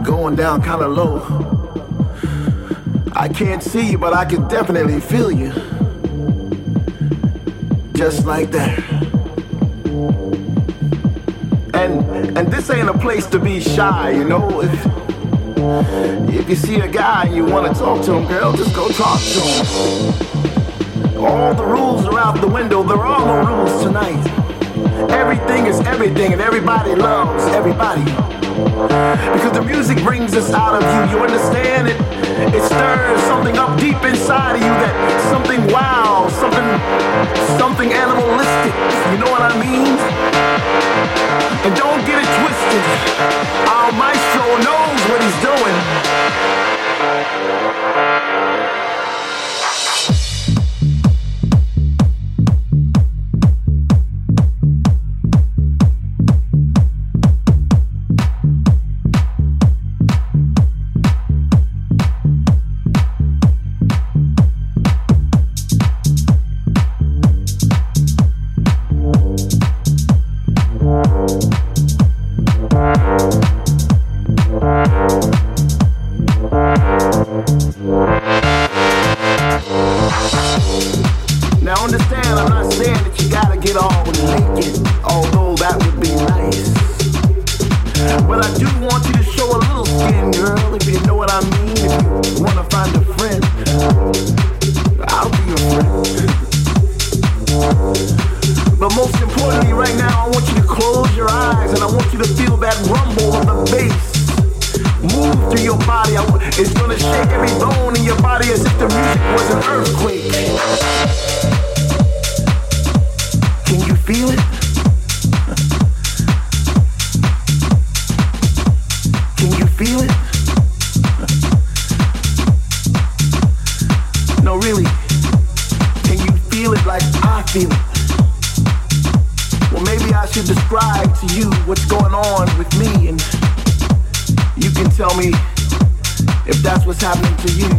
down kind of low. I can't see you, but I can definitely feel you. Just like that. And and this ain't a place to be shy, you know. If, if you see a guy and you want to talk to him, girl, just go talk to him. All the rules are out the window. There are no rules tonight. Everything is everything, and everybody loves everybody. Because the music brings us out of you. You understand it? It stirs something up deep inside of you that something wow, something something animalistic. You know what I mean? And don't get it twisted. Our maestro knows what he's doing. You know what I mean? If you wanna find a friend, I'll be your friend. But most importantly, right now, I want you to close your eyes and I want you to feel that rumble of the bass move through your body. It's gonna shake every bone in your body as if the music was an earthquake. for you.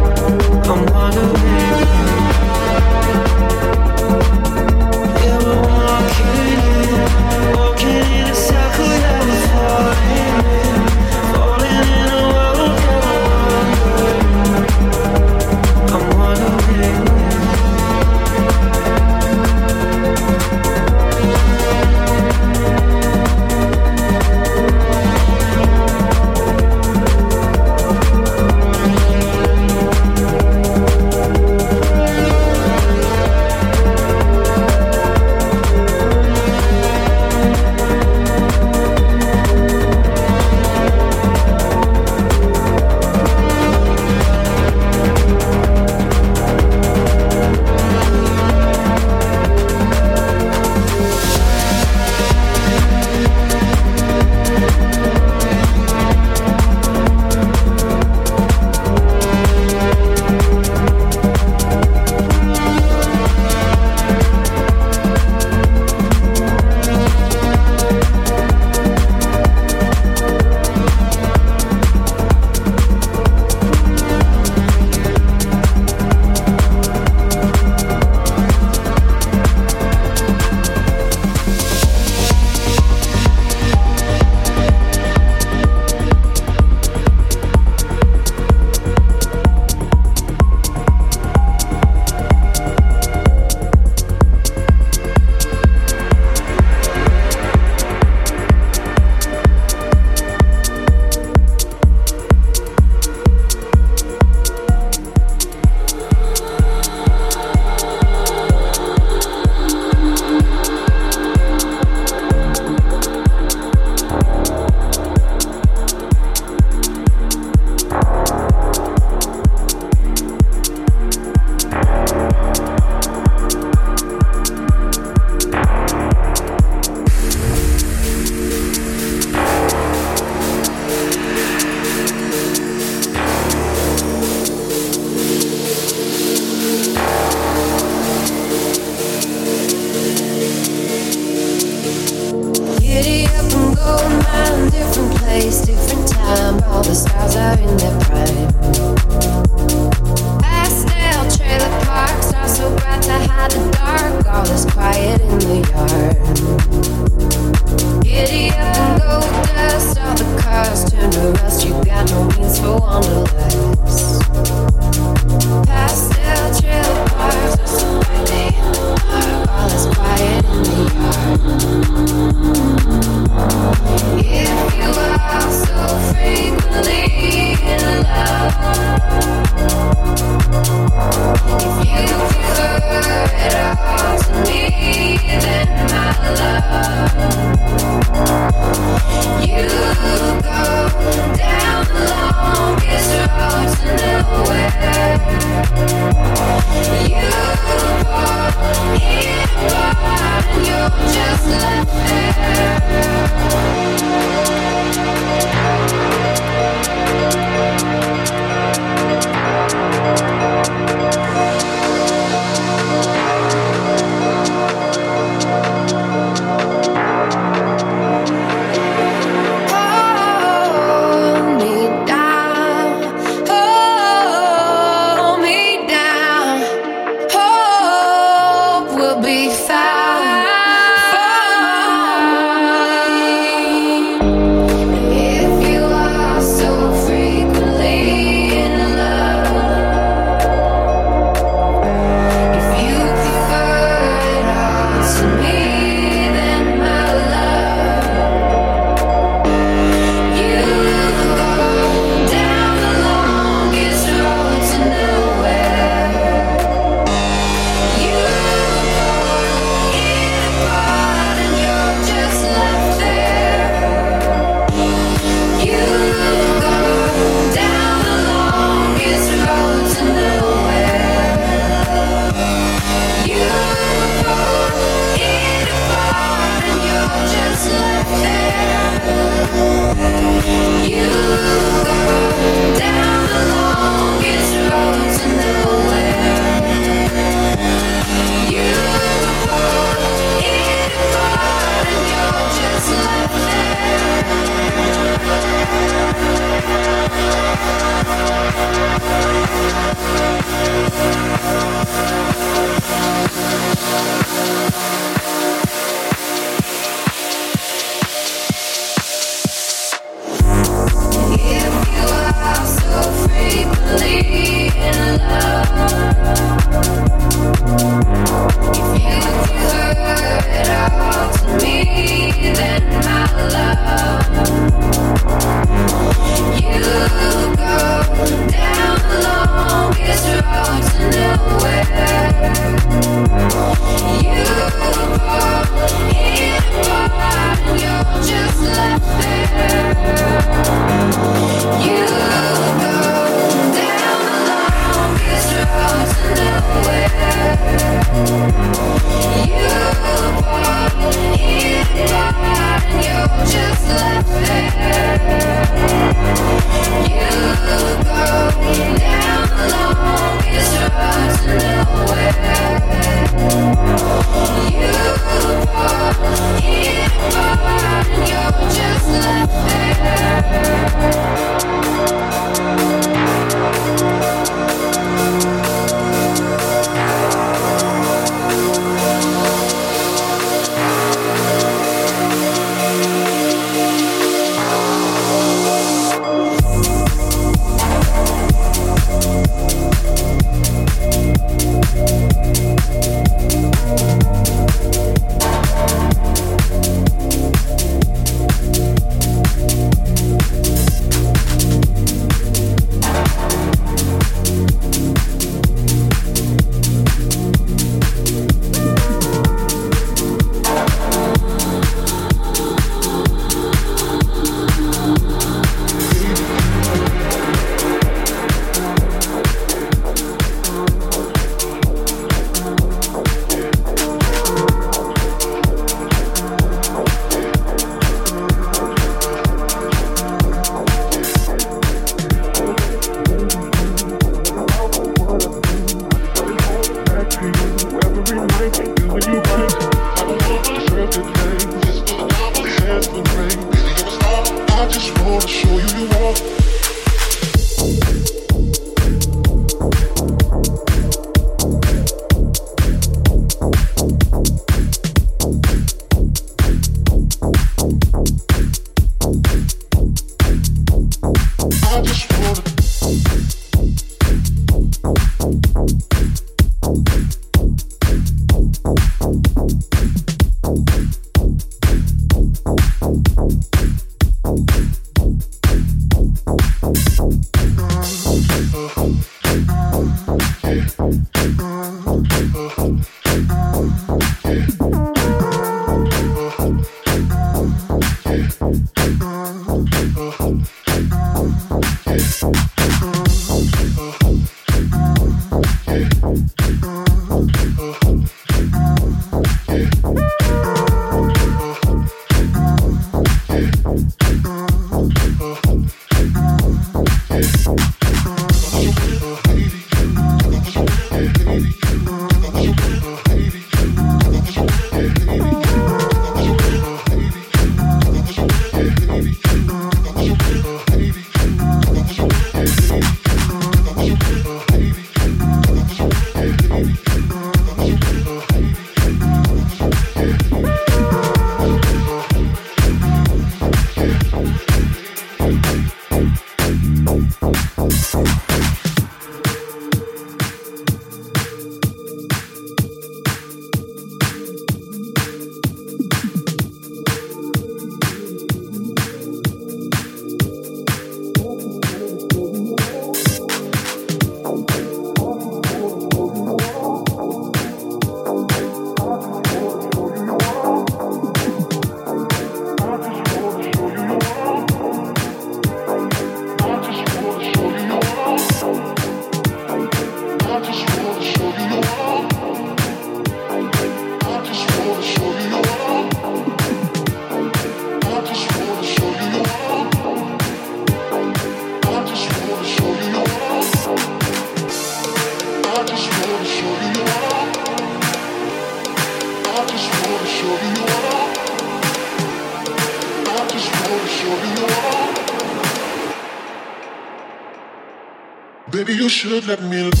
Should let me.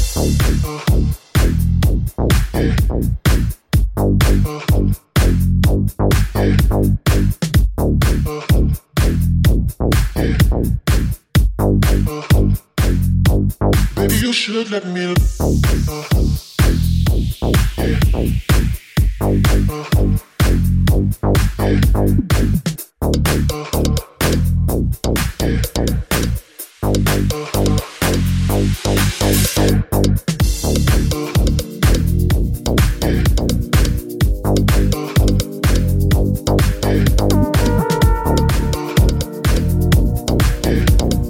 Mm.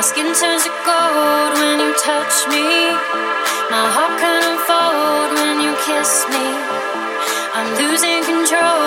My skin turns to gold when you touch me. My heart can unfold when you kiss me. I'm losing control.